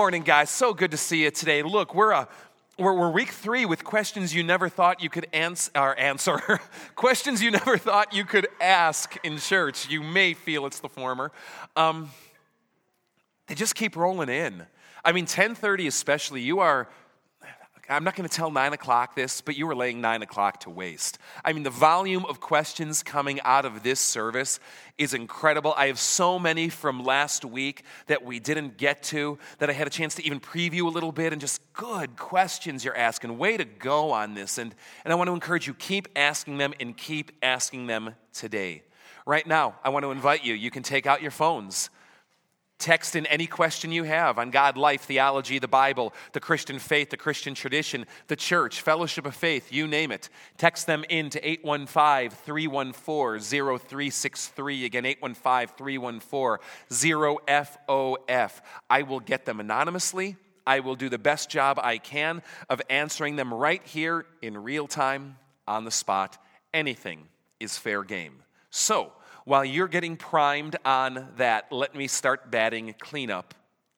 morning, guys. So good to see you today. Look, we're a we're, we're week three with questions you never thought you could ans- or answer. questions you never thought you could ask in church. You may feel it's the former. Um, they just keep rolling in. I mean, 10:30 especially. You are I'm not going to tell nine o'clock this, but you were laying nine o'clock to waste. I mean, the volume of questions coming out of this service is incredible. I have so many from last week that we didn't get to that I had a chance to even preview a little bit and just good questions you're asking. Way to go on this. And, and I want to encourage you keep asking them and keep asking them today. Right now, I want to invite you. You can take out your phones. Text in any question you have on God, life, theology, the Bible, the Christian faith, the Christian tradition, the church, fellowship of faith, you name it. Text them in to 815 314 0363. Again, 815 314 0FOF. I will get them anonymously. I will do the best job I can of answering them right here in real time, on the spot. Anything is fair game. So, while you're getting primed on that, let me start batting cleanup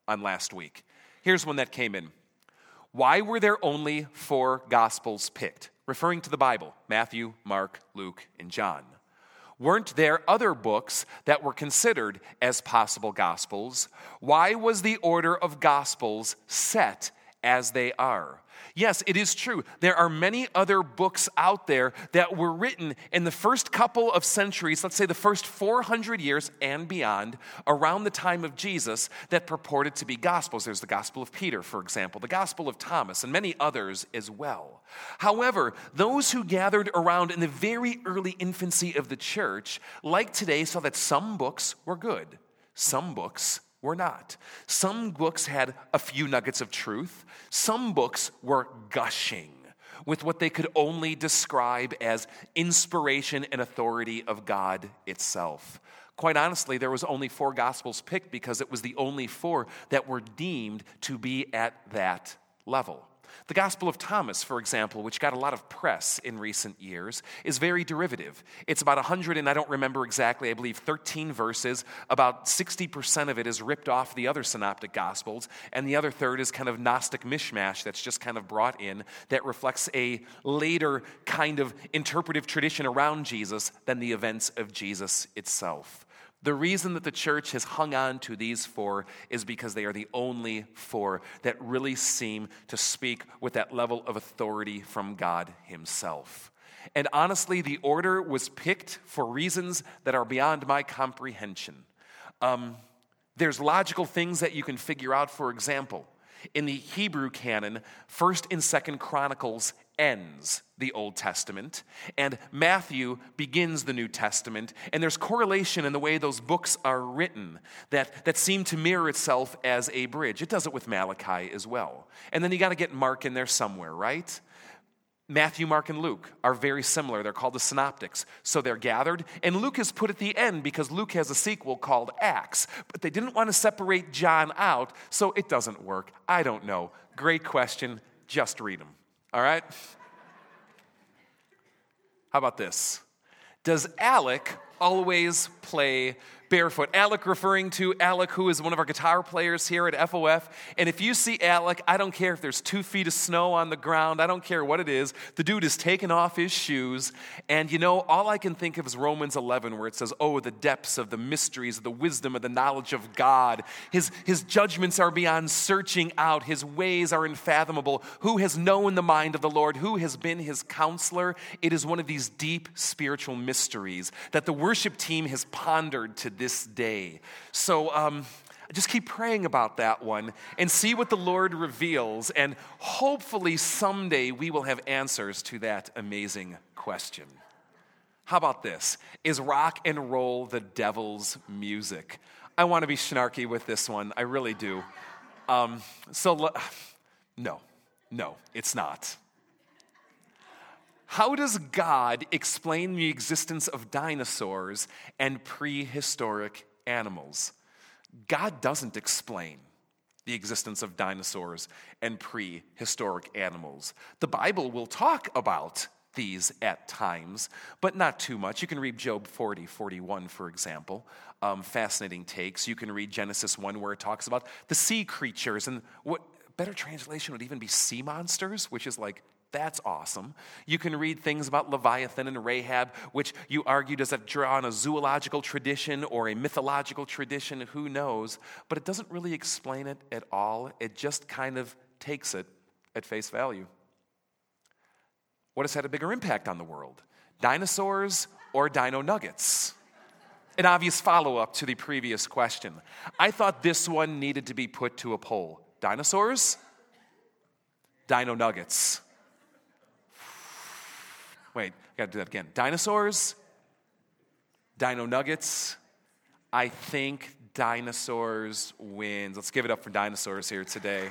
on last week. Here's one that came in. Why were there only four gospels picked? Referring to the Bible Matthew, Mark, Luke, and John. Weren't there other books that were considered as possible gospels? Why was the order of gospels set as they are? Yes, it is true. There are many other books out there that were written in the first couple of centuries, let's say the first 400 years and beyond, around the time of Jesus, that purported to be gospels. There's the Gospel of Peter, for example, the Gospel of Thomas, and many others as well. However, those who gathered around in the very early infancy of the church, like today, saw that some books were good, some books were not. Some books had a few nuggets of truth, some books were gushing with what they could only describe as inspiration and authority of God itself. Quite honestly, there was only four gospels picked because it was the only four that were deemed to be at that level. The Gospel of Thomas, for example, which got a lot of press in recent years, is very derivative. It's about 100, and I don't remember exactly, I believe 13 verses. About 60% of it is ripped off the other synoptic Gospels, and the other third is kind of Gnostic mishmash that's just kind of brought in that reflects a later kind of interpretive tradition around Jesus than the events of Jesus itself. The reason that the church has hung on to these four is because they are the only four that really seem to speak with that level of authority from God Himself. And honestly, the order was picked for reasons that are beyond my comprehension. Um, there's logical things that you can figure out. For example, in the Hebrew canon, 1st and 2nd Chronicles ends the Old Testament, and Matthew begins the New Testament, and there's correlation in the way those books are written that, that seem to mirror itself as a bridge. It does it with Malachi as well. And then you got to get Mark in there somewhere, right? Matthew, Mark, and Luke are very similar. They're called the synoptics. So they're gathered, and Luke is put at the end because Luke has a sequel called Acts. But they didn't want to separate John out, so it doesn't work. I don't know. Great question. Just read them. All right? How about this? Does Alec always play barefoot. Alec referring to Alec, who is one of our guitar players here at FOF. And if you see Alec, I don't care if there's two feet of snow on the ground, I don't care what it is. The dude is taking off his shoes. And you know, all I can think of is Romans 11, where it says, Oh, the depths of the mysteries, the wisdom of the knowledge of God. His, his judgments are beyond searching out, his ways are unfathomable. Who has known the mind of the Lord? Who has been his counselor? It is one of these deep spiritual mysteries that the worship team has pondered to this day. So um, just keep praying about that one and see what the Lord reveals. And hopefully, someday we will have answers to that amazing question. How about this? Is rock and roll the devil's music? I want to be snarky with this one. I really do. Um, so, no, no, it's not. How does God explain the existence of dinosaurs and prehistoric animals? God doesn't explain the existence of dinosaurs and prehistoric animals. The Bible will talk about these at times, but not too much. You can read Job 40, 41, for example. Um, fascinating takes. You can read Genesis 1, where it talks about the sea creatures, and what better translation would even be sea monsters, which is like that's awesome. You can read things about Leviathan and Rahab, which you argue does that draw on a zoological tradition or a mythological tradition, who knows? But it doesn't really explain it at all. It just kind of takes it at face value. What has had a bigger impact on the world? Dinosaurs or dino nuggets? An obvious follow up to the previous question. I thought this one needed to be put to a poll. Dinosaurs? Dino nuggets. Wait, I gotta do that again. Dinosaurs? Dino nuggets? I think dinosaurs wins. Let's give it up for dinosaurs here today.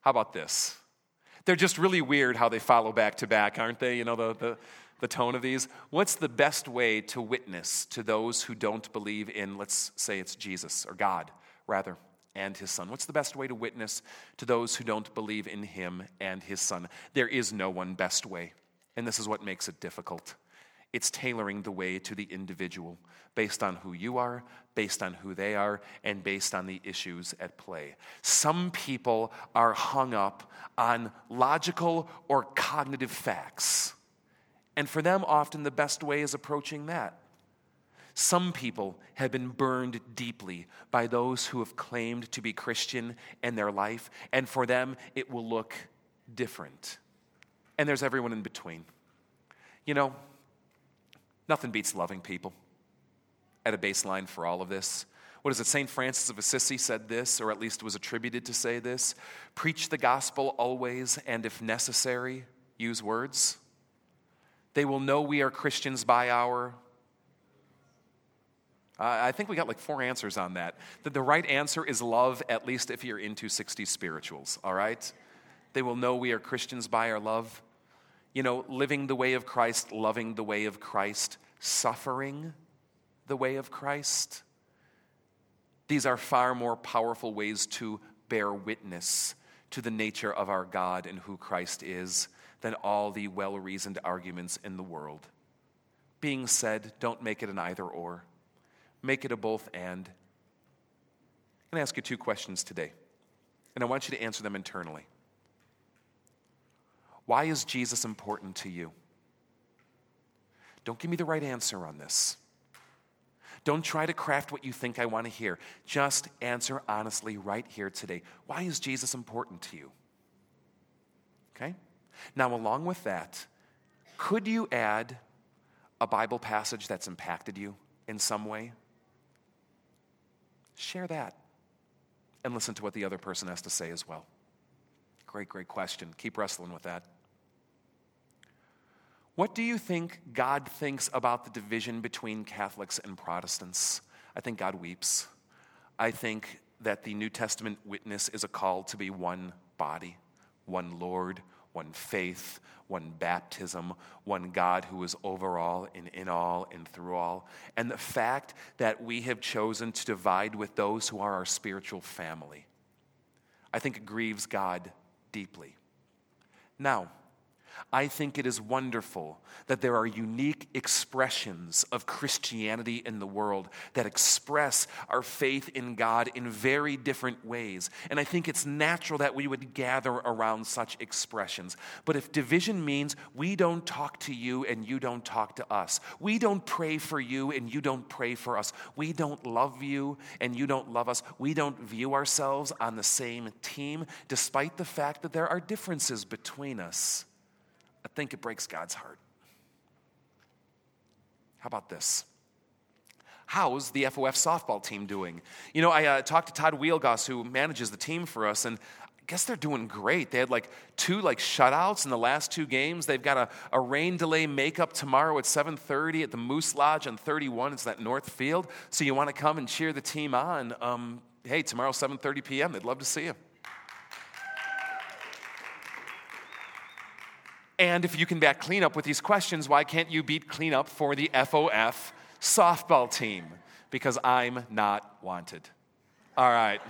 How about this? They're just really weird how they follow back to back, aren't they? You know, the, the, the tone of these. What's the best way to witness to those who don't believe in, let's say it's Jesus or God, rather, and his son? What's the best way to witness to those who don't believe in him and his son? There is no one best way, and this is what makes it difficult. It's tailoring the way to the individual based on who you are, based on who they are, and based on the issues at play. Some people are hung up on logical or cognitive facts. And for them, often the best way is approaching that. Some people have been burned deeply by those who have claimed to be Christian in their life, and for them, it will look different. And there's everyone in between. You know, Nothing beats loving people at a baseline for all of this. What is it? St. Francis of Assisi said this, or at least was attributed to say this Preach the gospel always, and if necessary, use words. They will know we are Christians by our. I think we got like four answers on that. That the right answer is love, at least if you're into 60s spirituals, all right? They will know we are Christians by our love you know, living the way of Christ, loving the way of Christ, suffering the way of Christ. These are far more powerful ways to bear witness to the nature of our God and who Christ is than all the well reasoned arguments in the world. Being said, don't make it an either or, make it a both and. I'm going to ask you two questions today, and I want you to answer them internally. Why is Jesus important to you? Don't give me the right answer on this. Don't try to craft what you think I want to hear. Just answer honestly right here today. Why is Jesus important to you? Okay? Now, along with that, could you add a Bible passage that's impacted you in some way? Share that and listen to what the other person has to say as well. Great, great question. Keep wrestling with that. What do you think God thinks about the division between Catholics and Protestants? I think God weeps. I think that the New Testament witness is a call to be one body, one Lord, one faith, one baptism, one God who is over all and in all and through all. And the fact that we have chosen to divide with those who are our spiritual family, I think grieves God deeply. Now, I think it is wonderful that there are unique expressions of Christianity in the world that express our faith in God in very different ways. And I think it's natural that we would gather around such expressions. But if division means we don't talk to you and you don't talk to us, we don't pray for you and you don't pray for us, we don't love you and you don't love us, we don't view ourselves on the same team, despite the fact that there are differences between us I think it breaks God's heart. How about this? How's the FOF softball team doing? You know, I uh, talked to Todd Wheelgoss, who manages the team for us, and I guess they're doing great. They had like two like shutouts in the last two games. They've got a, a rain delay makeup tomorrow at 7:30 at the Moose Lodge on 31. It's that North Field. So you want to come and cheer the team on? Um, hey, tomorrow 7:30 p.m. They'd love to see you. And if you can back cleanup with these questions, why can't you beat cleanup for the FOF softball team? Because I'm not wanted. All right.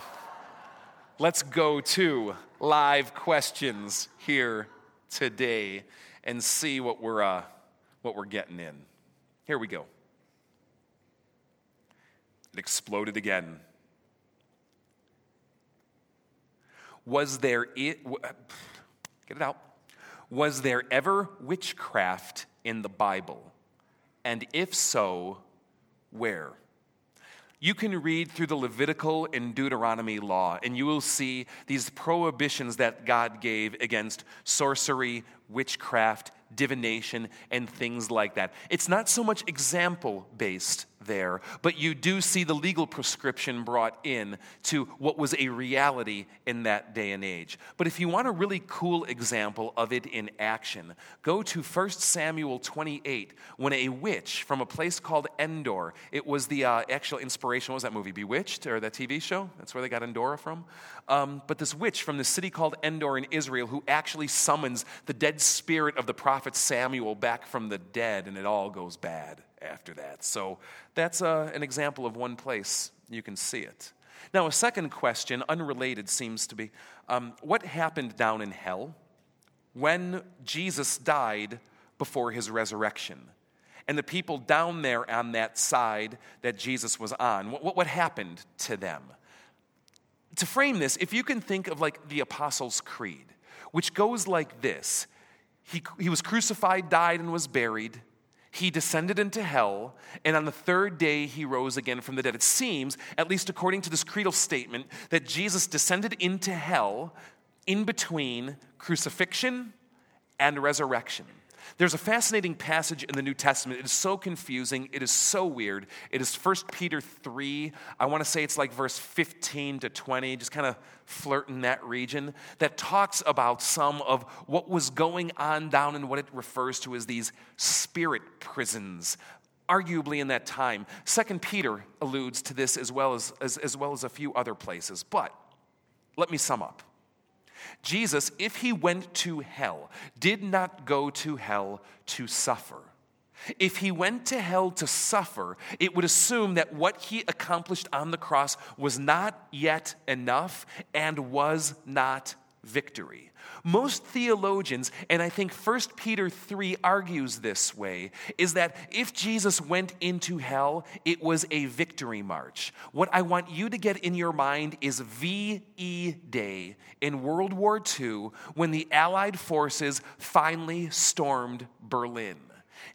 Let's go to live questions here today and see what we're, uh, what we're getting in. Here we go. It exploded again. Was there it get it out? Was there ever witchcraft in the Bible? And if so, where? You can read through the Levitical and Deuteronomy law, and you will see these prohibitions that God gave against sorcery, witchcraft, divination, and things like that. It's not so much example based there, but you do see the legal prescription brought in to what was a reality in that day and age. But if you want a really cool example of it in action, go to 1 Samuel 28 when a witch from a place called Endor, it was the uh, actual inspiration, what was that movie, Bewitched, or that TV show? That's where they got Endora from. Um, but this witch from the city called Endor in Israel who actually summons the dead spirit of the prophet Samuel back from the dead, and it all goes bad after that. So that's uh, an example of one place you can see it. Now, a second question, unrelated, seems to be um, what happened down in hell when Jesus died before his resurrection? And the people down there on that side that Jesus was on, what, what happened to them? To frame this, if you can think of like the Apostles' Creed, which goes like this he, he was crucified, died, and was buried. He descended into hell, and on the third day he rose again from the dead. It seems, at least according to this creedal statement, that Jesus descended into hell in between crucifixion and resurrection. There's a fascinating passage in the New Testament. It is so confusing. It is so weird. It is 1 Peter 3. I want to say it's like verse 15 to 20, just kind of flirt in that region, that talks about some of what was going on down in what it refers to as these spirit prisons arguably in that time. Second Peter alludes to this as well as, as, as well as a few other places. But let me sum up. Jesus, if he went to hell, did not go to hell to suffer. If he went to hell to suffer, it would assume that what he accomplished on the cross was not yet enough and was not victory. Most theologians, and I think 1 Peter 3 argues this way, is that if Jesus went into hell, it was a victory march. What I want you to get in your mind is VE Day in World War II when the Allied forces finally stormed Berlin.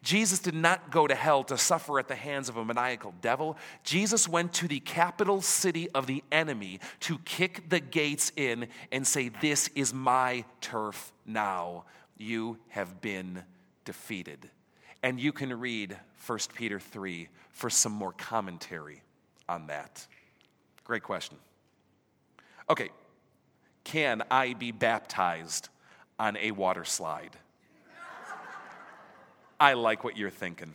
Jesus did not go to hell to suffer at the hands of a maniacal devil. Jesus went to the capital city of the enemy to kick the gates in and say, This is my turf now. You have been defeated. And you can read 1 Peter 3 for some more commentary on that. Great question. Okay, can I be baptized on a water slide? I like what you're thinking.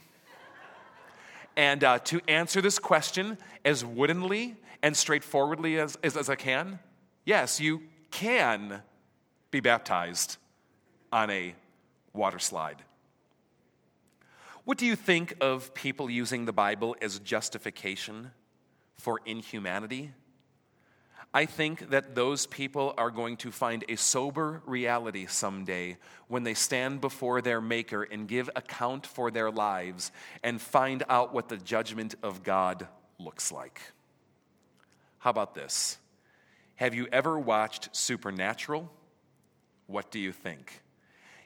And uh, to answer this question as woodenly and straightforwardly as, as, as I can, yes, you can be baptized on a water slide. What do you think of people using the Bible as justification for inhumanity? I think that those people are going to find a sober reality someday when they stand before their Maker and give account for their lives and find out what the judgment of God looks like. How about this? Have you ever watched Supernatural? What do you think?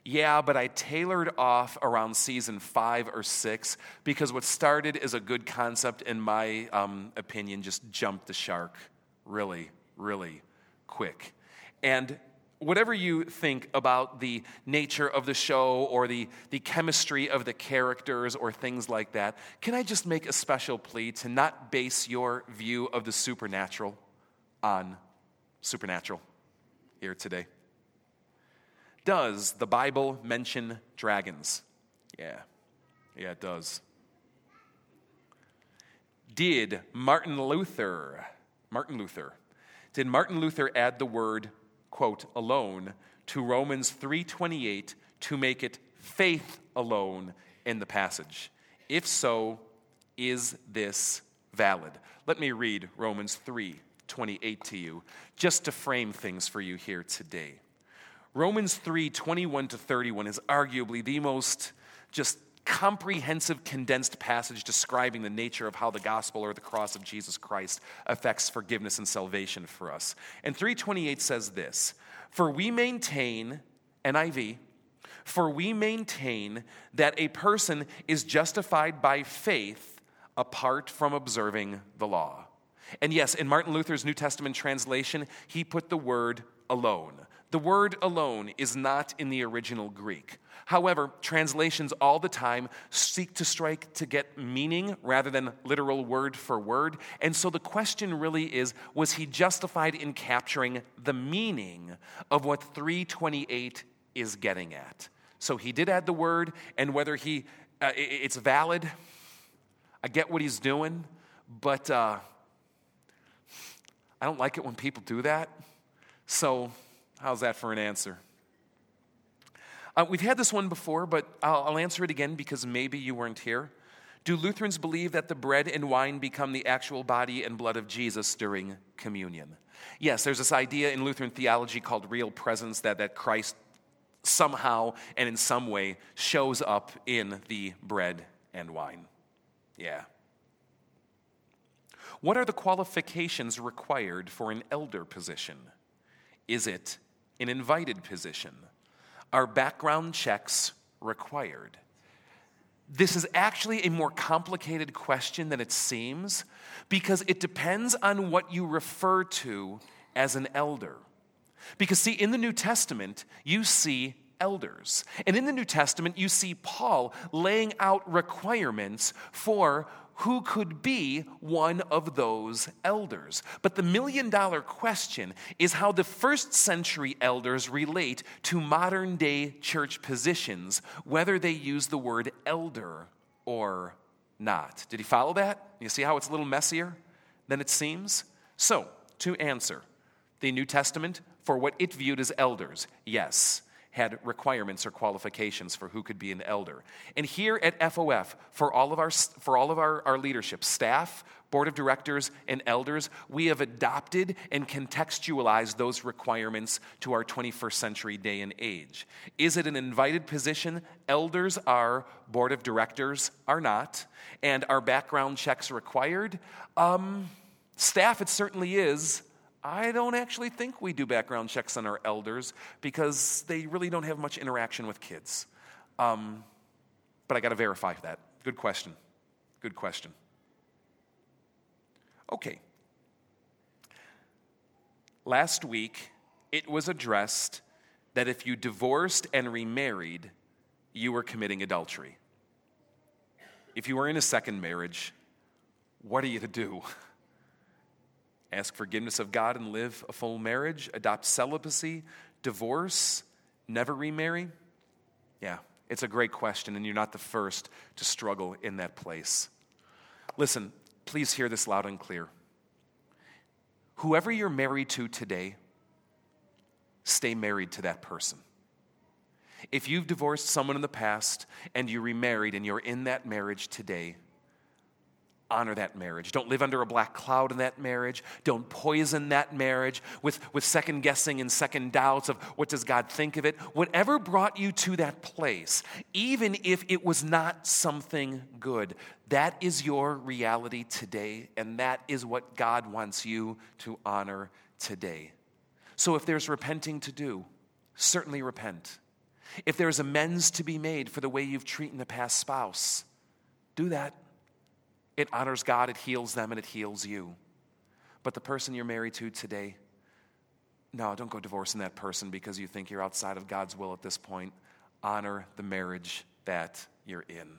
Yeah, but I tailored off around season five or six because what started as a good concept, in my um, opinion, just jumped the shark, really really quick. And whatever you think about the nature of the show or the, the chemistry of the characters or things like that, can I just make a special plea to not base your view of the supernatural on supernatural here today? Does the Bible mention dragons? Yeah, yeah, it does. Did Martin Luther, Martin Luther, did Martin Luther add the word, quote, alone to Romans 3:28 to make it faith alone in the passage? If so, is this valid? Let me read Romans 3 28 to you, just to frame things for you here today. Romans 3 21 to 31 is arguably the most just comprehensive, condensed passage describing the nature of how the gospel or the cross of Jesus Christ affects forgiveness and salvation for us. And 328 says this For we maintain, NIV, for we maintain that a person is justified by faith apart from observing the law. And yes, in Martin Luther's New Testament translation, he put the word alone. The word alone is not in the original Greek. However, translations all the time seek to strike to get meaning rather than literal word for word. And so the question really is was he justified in capturing the meaning of what 328 is getting at? So he did add the word, and whether he uh, it's valid, I get what he's doing, but uh, I don't like it when people do that. So, how's that for an answer? Uh, we've had this one before, but I'll, I'll answer it again because maybe you weren't here. Do Lutherans believe that the bread and wine become the actual body and blood of Jesus during communion? Yes, there's this idea in Lutheran theology called real presence that, that Christ somehow and in some way shows up in the bread and wine. Yeah. What are the qualifications required for an elder position? Is it an invited position? Are background checks required? This is actually a more complicated question than it seems because it depends on what you refer to as an elder. Because, see, in the New Testament, you see elders. And in the New Testament, you see Paul laying out requirements for who could be one of those elders. But the million dollar question is how the first century elders relate to modern day church positions, whether they use the word elder or not. Did he follow that? You see how it's a little messier than it seems? So, to answer, the New Testament, for what it viewed as elders, yes had requirements or qualifications for who could be an elder. And here at FOF, for all of our, for all of our, our leadership, staff, board of directors, and elders, we have adopted and contextualized those requirements to our 21st century day and age. Is it an invited position? Elders are, board of directors are not. And are background checks required? Um, staff, it certainly is. I don't actually think we do background checks on our elders because they really don't have much interaction with kids. Um, but I got to verify that. Good question. Good question. Okay. Last week, it was addressed that if you divorced and remarried, you were committing adultery. If you were in a second marriage, what are you to do? ask forgiveness of God and live a full marriage, adopt celibacy, divorce, never remarry? Yeah, it's a great question, and you're not the first to struggle in that place. Listen, please hear this loud and clear. Whoever you're married to today, stay married to that person. If you've divorced someone in the past and you remarried and you're in that marriage today, honor that marriage. Don't live under a black cloud in that marriage. Don't poison that marriage with, with second guessing and second doubts of what does God think of it. Whatever brought you to that place, even if it was not something good, that is your reality today, and that is what God wants you to honor today. So if there's repenting to do, certainly repent. If there's amends to be made for the way you've treated the past spouse, do that. It honors God, it heals them, and it heals you. But the person you're married to today, no, don't go divorcing that person because you think you're outside of God's will at this point. Honor the marriage that you're in.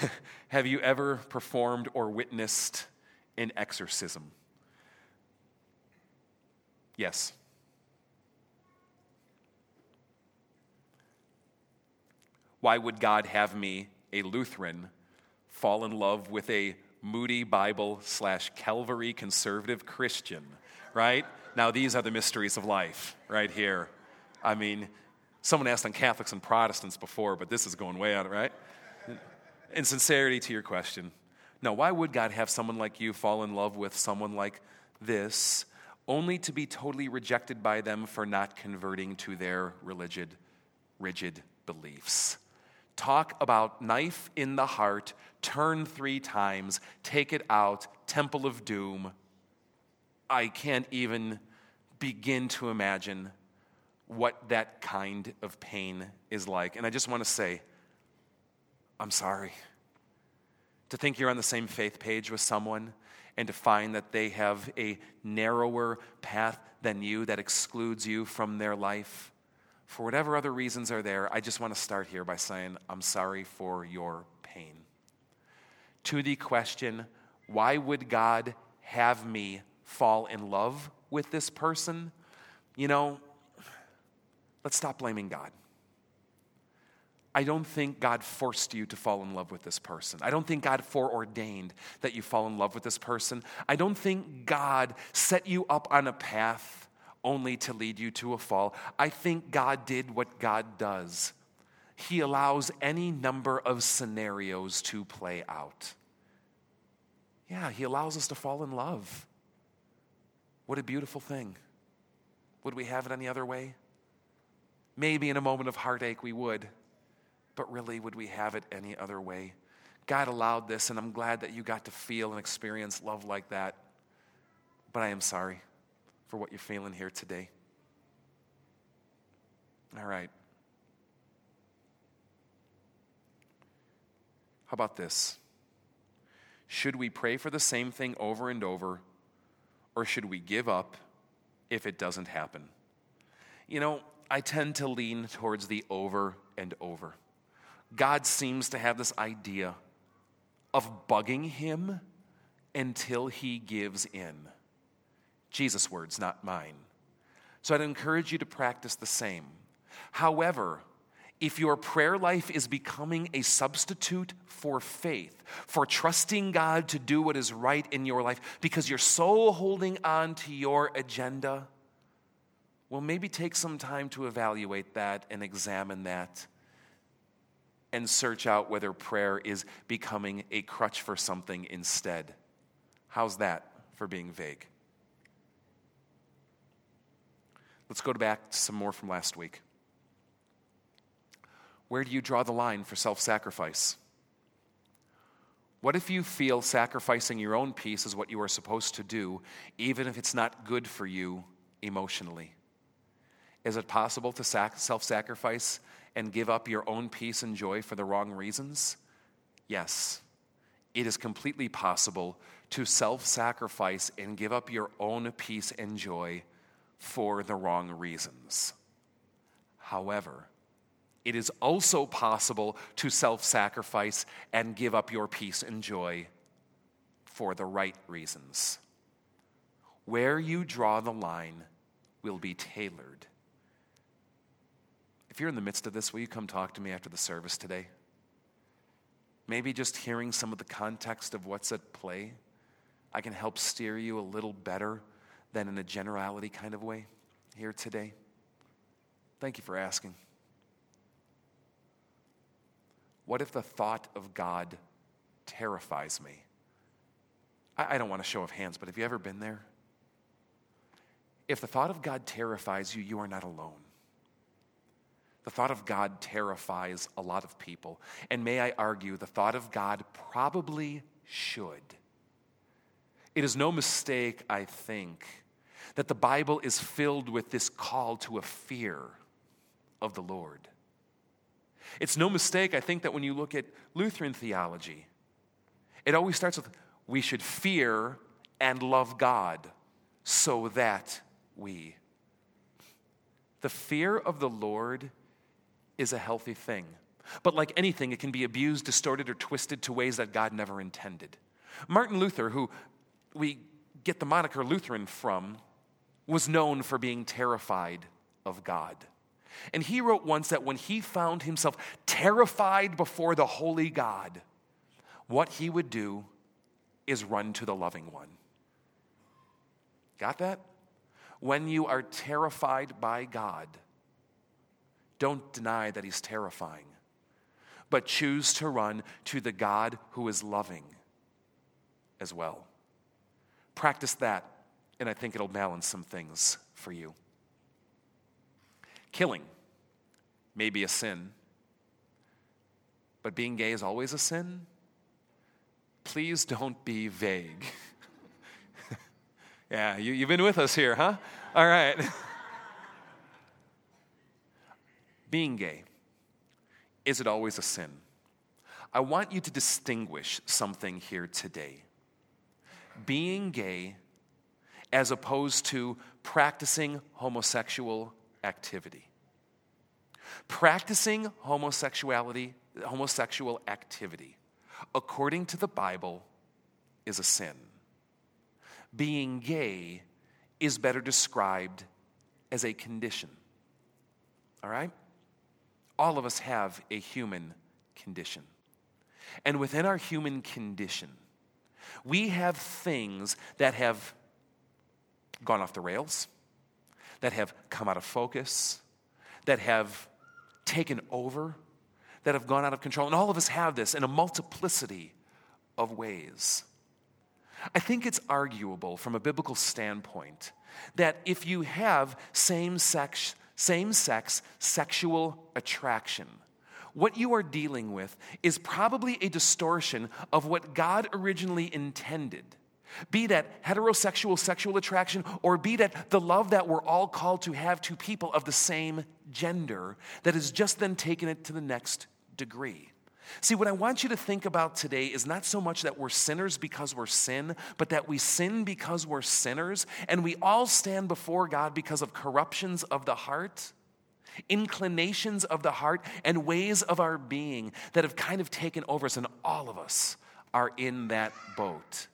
Have you ever performed or witnessed an exorcism? Yes. Why would God have me, a Lutheran, fall in love with a Moody Bible slash Calvary conservative Christian, right? Now, these are the mysteries of life right here. I mean, someone asked on Catholics and Protestants before, but this is going way out, right? in sincerity to your question, no, why would God have someone like you fall in love with someone like this, only to be totally rejected by them for not converting to their rigid, rigid beliefs? Talk about knife in the heart, turn three times, take it out, temple of doom. I can't even begin to imagine what that kind of pain is like. And I just want to say, I'm sorry. To think you're on the same faith page with someone and to find that they have a narrower path than you that excludes you from their life. For whatever other reasons are there, I just want to start here by saying, I'm sorry for your pain. To the question, why would God have me fall in love with this person? You know, let's stop blaming God. I don't think God forced you to fall in love with this person. I don't think God foreordained that you fall in love with this person. I don't think God set you up on a path only to lead you to a fall. I think God did what God does. He allows any number of scenarios to play out. Yeah, He allows us to fall in love. What a beautiful thing. Would we have it any other way? Maybe in a moment of heartache we would but really, would we have it any other way? God allowed this, and I'm glad that you got to feel and experience love like that. But I am sorry for what you're feeling here today. All right. How about this? Should we pray for the same thing over and over, or should we give up if it doesn't happen? You know, I tend to lean towards the over and over. God seems to have this idea of bugging him until he gives in. Jesus' words, not mine. So I'd encourage you to practice the same. However, if your prayer life is becoming a substitute for faith, for trusting God to do what is right in your life because you're so holding on to your agenda, well, maybe take some time to evaluate that and examine that and search out whether prayer is becoming a crutch for something instead. How's that for being vague? Let's go back to some more from last week. Where do you draw the line for self sacrifice? What if you feel sacrificing your own peace is what you are supposed to do, even if it's not good for you emotionally? Is it possible to sac- self sacrifice and give up your own peace and joy for the wrong reasons? Yes, it is completely possible to self sacrifice and give up your own peace and joy for the wrong reasons. However, it is also possible to self sacrifice and give up your peace and joy for the right reasons. Where you draw the line will be tailored if you're in the midst of this, will you come talk to me after the service today? Maybe just hearing some of the context of what's at play, I can help steer you a little better than in a generality kind of way here today. Thank you for asking. What if the thought of God terrifies me? I, I don't want to show of hands, but have you ever been there? If the thought of God terrifies you, you are not alone. The thought of God terrifies a lot of people. And may I argue, the thought of God probably should. It is no mistake, I think, that the Bible is filled with this call to a fear of the Lord. It's no mistake, I think, that when you look at Lutheran theology, it always starts with we should fear and love God so that we. The fear of the Lord is a healthy thing. But like anything, it can be abused, distorted, or twisted to ways that God never intended. Martin Luther, who we get the moniker Lutheran from, was known for being terrified of God. And he wrote once that when he found himself terrified before the holy God, what he would do is run to the loving one. Got that? When you are terrified by God, don't deny that he's terrifying. but choose to run to the God who is loving as well. Practice that, and I think it'll balance some things for you. Killing may be a sin, but being gay is always a sin. Please don't be vague. yeah, you, you've been with us here, huh? All right. being gay, is it always a sin? I want you to distinguish something here today. Being gay as opposed to practicing homosexual activity. Practicing homosexuality, homosexual activity, according to the Bible, is a sin. Being gay is better described as a condition. All right? All of us have a human condition. And within our human condition, we have things that have gone off the rails, that have come out of focus, that have taken over, that have gone out of control. And all of us have this in a multiplicity of ways. I think it's arguable from a biblical standpoint that if you have same sex, same sex sexual attraction, what you are dealing with is probably a distortion of what God originally intended. Be that heterosexual sexual attraction, or be that the love that we're all called to have to people of the same gender that has just then taken it to the next degree. See, what I want you to think about today is not so much that we're sinners because we're sin, but that we sin because we're sinners, and we all stand before God because of corruptions of the heart inclinations of the heart, and ways of our being that have kind of taken over us, and all of us are in that boat.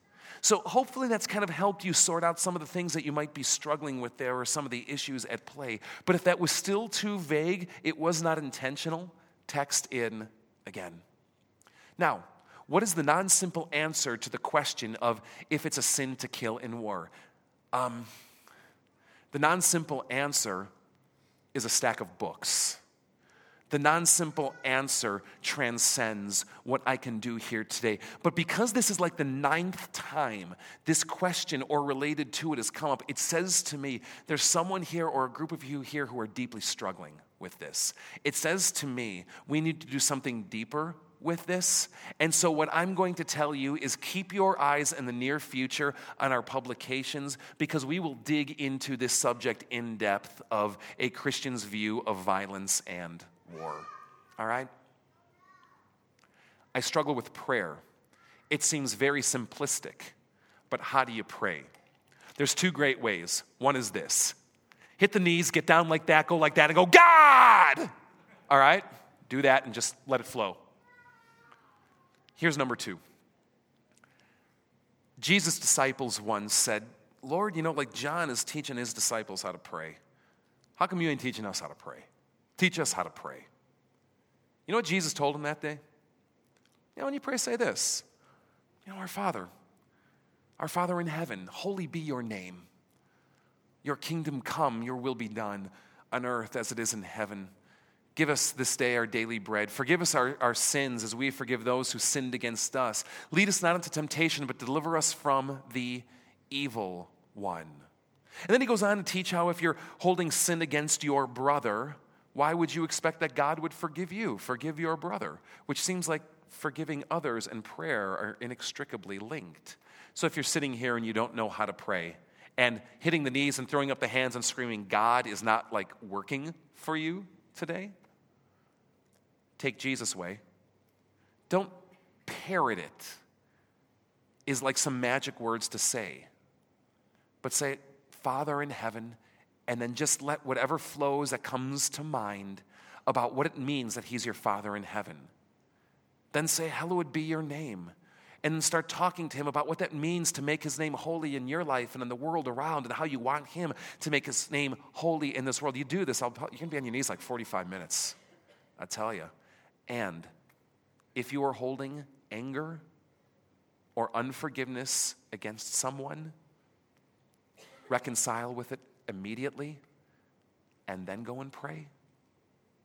So, hopefully, that's kind of helped you sort out some of the things that you might be struggling with there or some of the issues at play. But if that was still too vague, it was not intentional, text in again. Now, what is the non simple answer to the question of if it's a sin to kill in war? Um, the non simple answer is a stack of books. The non simple answer transcends what I can do here today. But because this is like the ninth time this question or related to it has come up, it says to me there's someone here or a group of you here who are deeply struggling with this. It says to me we need to do something deeper with this. And so, what I'm going to tell you is keep your eyes in the near future on our publications because we will dig into this subject in depth of a Christian's view of violence and war. All right? I struggle with prayer. It seems very simplistic, but how do you pray? There's two great ways. One is this hit the knees, get down like that, go like that, and go, God! All right? Do that and just let it flow. Here's number two Jesus' disciples once said, Lord, you know, like John is teaching his disciples how to pray. How come you ain't teaching us how to pray? Teach us how to pray. You know what Jesus told him that day? You know, when you pray, say this You know, our Father, our Father in heaven, holy be your name. Your kingdom come, your will be done on earth as it is in heaven. Give us this day our daily bread. Forgive us our, our sins as we forgive those who sinned against us. Lead us not into temptation, but deliver us from the evil one. And then he goes on to teach how if you're holding sin against your brother, why would you expect that God would forgive you? Forgive your brother, which seems like forgiving others and prayer are inextricably linked. So if you're sitting here and you don't know how to pray, and hitting the knees and throwing up the hands and screaming, God is not like working for you today, take Jesus' way. Don't parrot it, is like some magic words to say. But say, Father in heaven, and then just let whatever flows that comes to mind about what it means that He's your Father in heaven. Then say, Hallowed be your name. And start talking to him about what that means to make his name holy in your life and in the world around, and how you want him to make his name holy in this world. You do this, I'll, you can be on your knees like 45 minutes. I tell you. And if you are holding anger or unforgiveness against someone, reconcile with it immediately and then go and pray.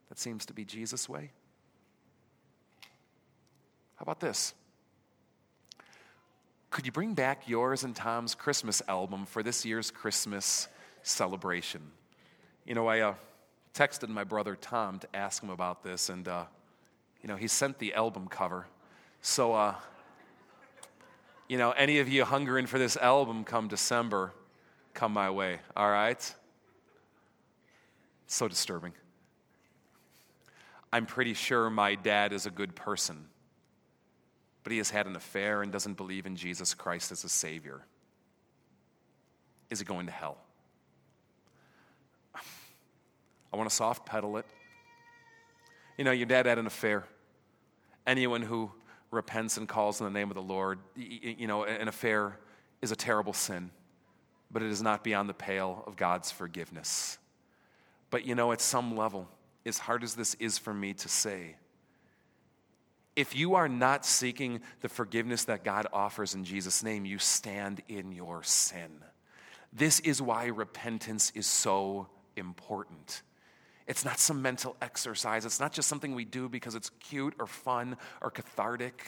That seems to be Jesus' way. How about this? Could you bring back yours and Tom's Christmas album for this year's Christmas celebration? You know, I uh, texted my brother Tom to ask him about this, and, uh, you know, he sent the album cover. So, uh, you know, any of you hungering for this album come December, come my way, all right? So disturbing. I'm pretty sure my dad is a good person, but he has had an affair and doesn't believe in Jesus Christ as a Savior. Is he going to hell? I want to soft pedal it. You know, your dad had an affair. Anyone who repents and calls in the name of the Lord, you know, an affair is a terrible sin, but it is not beyond the pale of God's forgiveness. But you know, at some level, as hard as this is for me to say, if you are not seeking the forgiveness that God offers in Jesus' name, you stand in your sin. This is why repentance is so important. It's not some mental exercise. It's not just something we do because it's cute or fun or cathartic.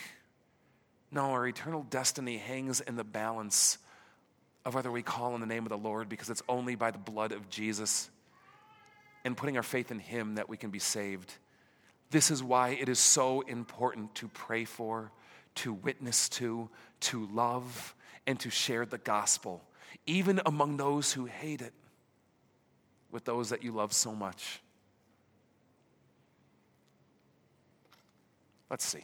No, our eternal destiny hangs in the balance of whether we call on the name of the Lord because it's only by the blood of Jesus and putting our faith in Him that we can be saved. This is why it is so important to pray for, to witness to, to love, and to share the gospel, even among those who hate it, with those that you love so much. Let's see.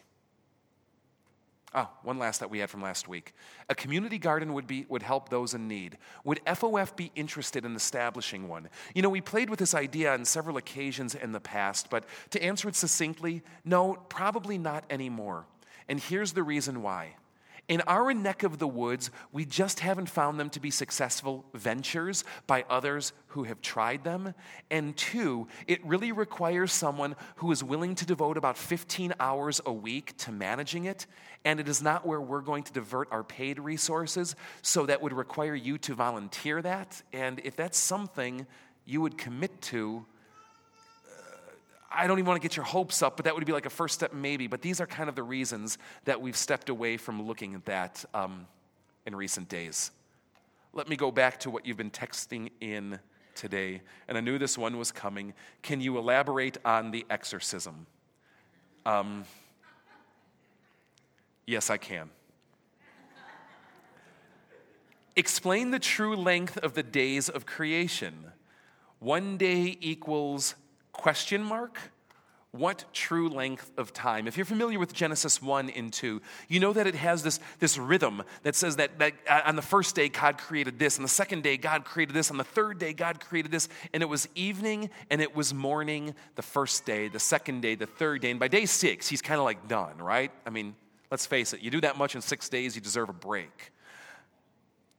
Oh, one last that we had from last week. A community garden would, be, would help those in need. Would FOF be interested in establishing one? You know, we played with this idea on several occasions in the past, but to answer it succinctly, no, probably not anymore. And here's the reason why. In our neck of the woods, we just haven't found them to be successful ventures by others who have tried them. And two, it really requires someone who is willing to devote about 15 hours a week to managing it. And it is not where we're going to divert our paid resources. So that would require you to volunteer that. And if that's something you would commit to, I don't even want to get your hopes up, but that would be like a first step, maybe. But these are kind of the reasons that we've stepped away from looking at that um, in recent days. Let me go back to what you've been texting in today. And I knew this one was coming. Can you elaborate on the exorcism? Um, yes, I can. Explain the true length of the days of creation. One day equals question mark? What true length of time? If you're familiar with genesis 1 and 2 you know that it has this, this rhythm that says that, that uh, on the first day god created this on the second day god created this on the third day god created this and it was evening and it was morning the first day the second day the third day and by day six he's kind of like done right? I mean let's face it you do that much in six days you deserve a break.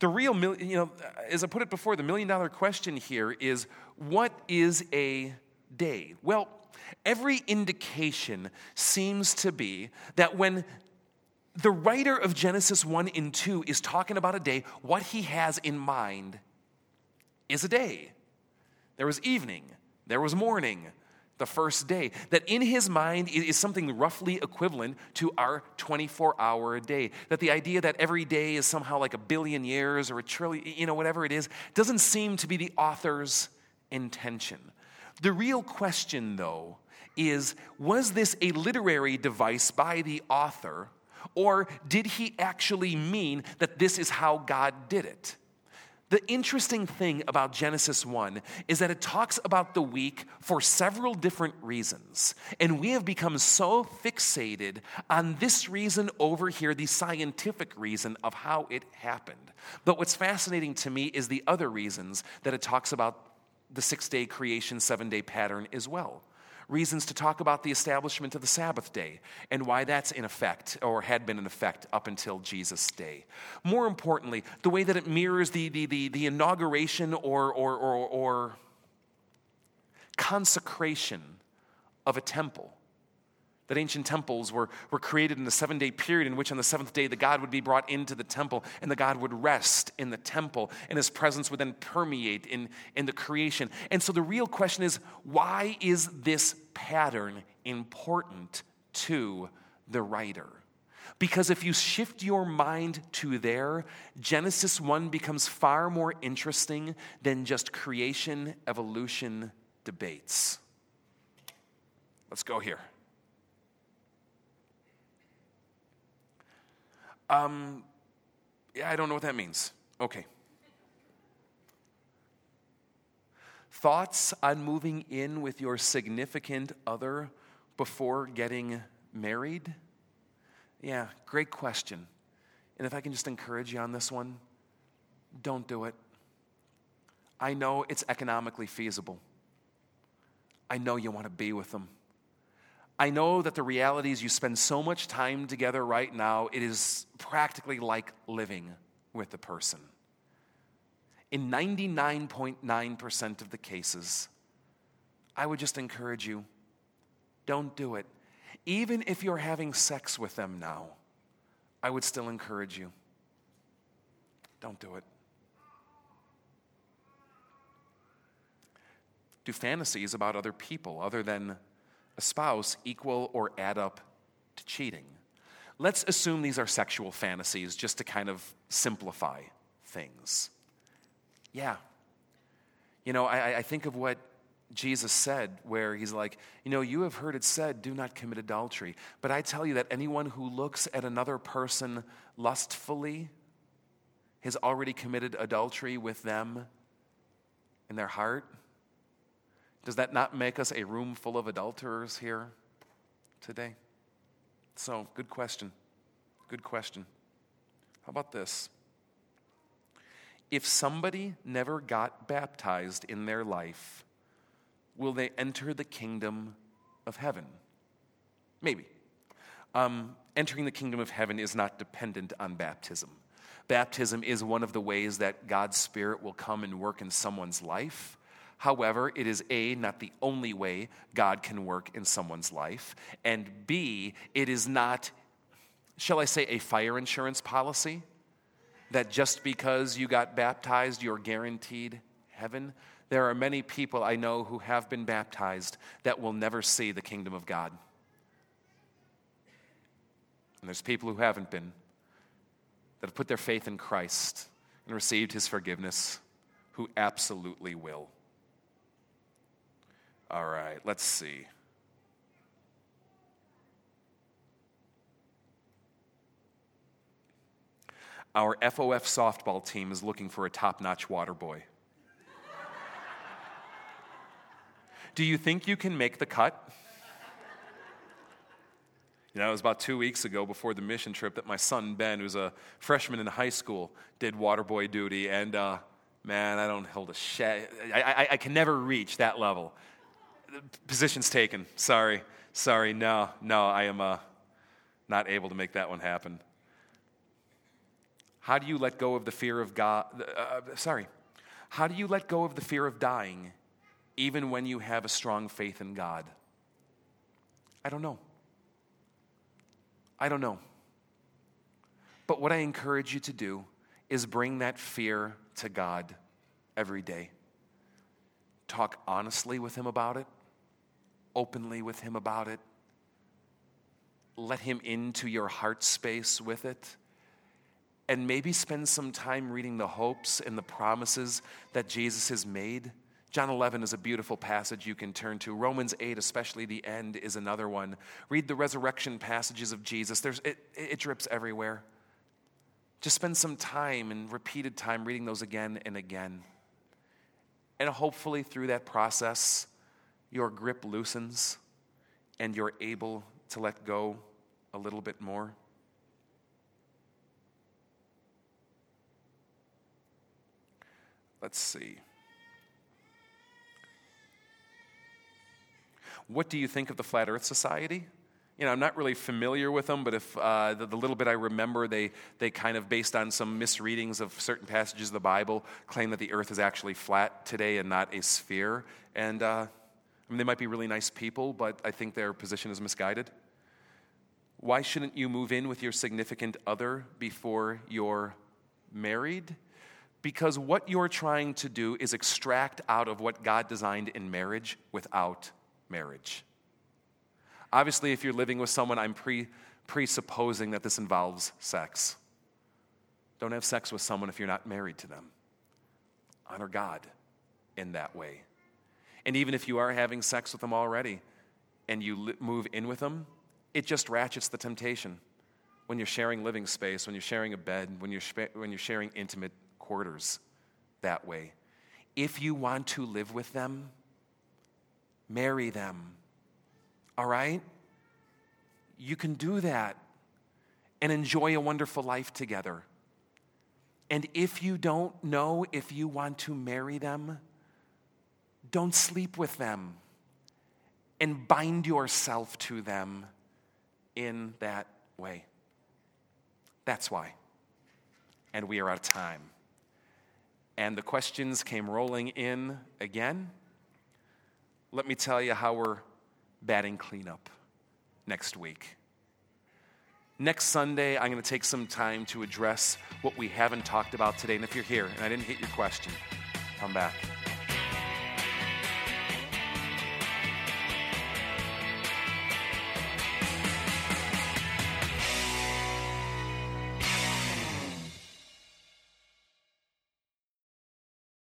The real you know as i put it before the million dollar question here is what is a day? Well, every indication seems to be that when the writer of Genesis 1 and 2 is talking about a day, what he has in mind is a day. There was evening, there was morning, the first day. That in his mind is something roughly equivalent to our 24 hour day. That the idea that every day is somehow like a billion years or a trillion, you know, whatever it is, doesn't seem to be the author's intention. The real question, though, is was this a literary device by the author, or did he actually mean that this is how God did it? The interesting thing about Genesis 1 is that it talks about the week for several different reasons. And we have become so fixated on this reason over here, the scientific reason of how it happened. But what's fascinating to me is the other reasons that it talks about the six day creation, seven day pattern as well. Reasons to talk about the establishment of the Sabbath day and why that's in effect or had been in effect up until Jesus' day. More importantly, the way that it mirrors the, the, the, the inauguration or, or, or, or consecration of a temple that ancient temples were, were created in the seven day period in which on the seventh day the God would be brought into the temple and the God would rest in the temple and his presence would then permeate in, in the creation. And so the real question is why is this pattern important to the writer? Because if you shift your mind to there, Genesis 1 becomes far more interesting than just creation evolution debates. Let's go here. Um, yeah, I don't know what that means. Okay. Thoughts on moving in with your significant other before getting married? Yeah, great question. And if I can just encourage you on this one, don't do it. I know it's economically feasible. I know you want to be with them. I know that the reality is you spend so much time together right now, it is practically like living with the person. In 99.9% of the cases, I would just encourage you don't do it. Even if you're having sex with them now, I would still encourage you don't do it. Do fantasies about other people, other than a spouse equal or add up to cheating? Let's assume these are sexual fantasies just to kind of simplify things. Yeah. You know, I, I think of what Jesus said, where he's like, You know, you have heard it said, do not commit adultery. But I tell you that anyone who looks at another person lustfully has already committed adultery with them in their heart. Does that not make us a room full of adulterers here today? So, good question. Good question. How about this? If somebody never got baptized in their life, will they enter the kingdom of heaven? Maybe. Um, entering the kingdom of heaven is not dependent on baptism. Baptism is one of the ways that God's Spirit will come and work in someone's life. However, it is A, not the only way God can work in someone's life, and B, it is not, shall I say, a fire insurance policy that just because you got baptized, you're guaranteed heaven. There are many people I know who have been baptized that will never see the kingdom of God. And there's people who haven't been, that have put their faith in Christ and received his forgiveness, who absolutely will. All right, let's see. Our FOF softball team is looking for a top notch water boy. Do you think you can make the cut? You know, it was about two weeks ago before the mission trip that my son Ben, who's a freshman in high school, did water boy duty. And uh, man, I don't hold a. I, I, I can never reach that level position's taken. Sorry. Sorry. No, no, I am uh, not able to make that one happen. How do you let go of the fear of God? Uh, sorry. How do you let go of the fear of dying even when you have a strong faith in God? I don't know. I don't know. But what I encourage you to do is bring that fear to God every day. Talk honestly with Him about it openly with Him about it. Let Him into your heart space with it. And maybe spend some time reading the hopes and the promises that Jesus has made. John 11 is a beautiful passage you can turn to. Romans 8, especially the end, is another one. Read the resurrection passages of Jesus. There's, it, it drips everywhere. Just spend some time and repeated time reading those again and again. And hopefully, through that process, your grip loosens and you're able to let go a little bit more? Let's see. What do you think of the Flat Earth Society? You know, I'm not really familiar with them, but if uh, the, the, little bit I remember, they, they kind of, based on some misreadings of certain passages of the Bible, claim that the earth is actually flat today and not a sphere. And uh, I mean, they might be really nice people, but I think their position is misguided. Why shouldn't you move in with your significant other before you're married? Because what you're trying to do is extract out of what God designed in marriage without marriage. Obviously, if you're living with someone, I'm pre presupposing that this involves sex. Don't have sex with someone if you're not married to them. Honor God in that way. And even if you are having sex with them already and you li- move in with them, it just ratchets the temptation when you're sharing living space, when you're sharing a bed, when you're, when you're sharing intimate quarters that way. If you want to live with them, marry them. All right? You can do that and enjoy a wonderful life together. And if you don't know if you want to marry them, don't sleep with them and bind yourself to them in that way. That's why. And we are out of time. And the questions came rolling in again. Let me tell you how we're batting cleanup next week. Next Sunday, I'm going to take some time to address what we haven't talked about today. And if you're here and I didn't hit your question, come back.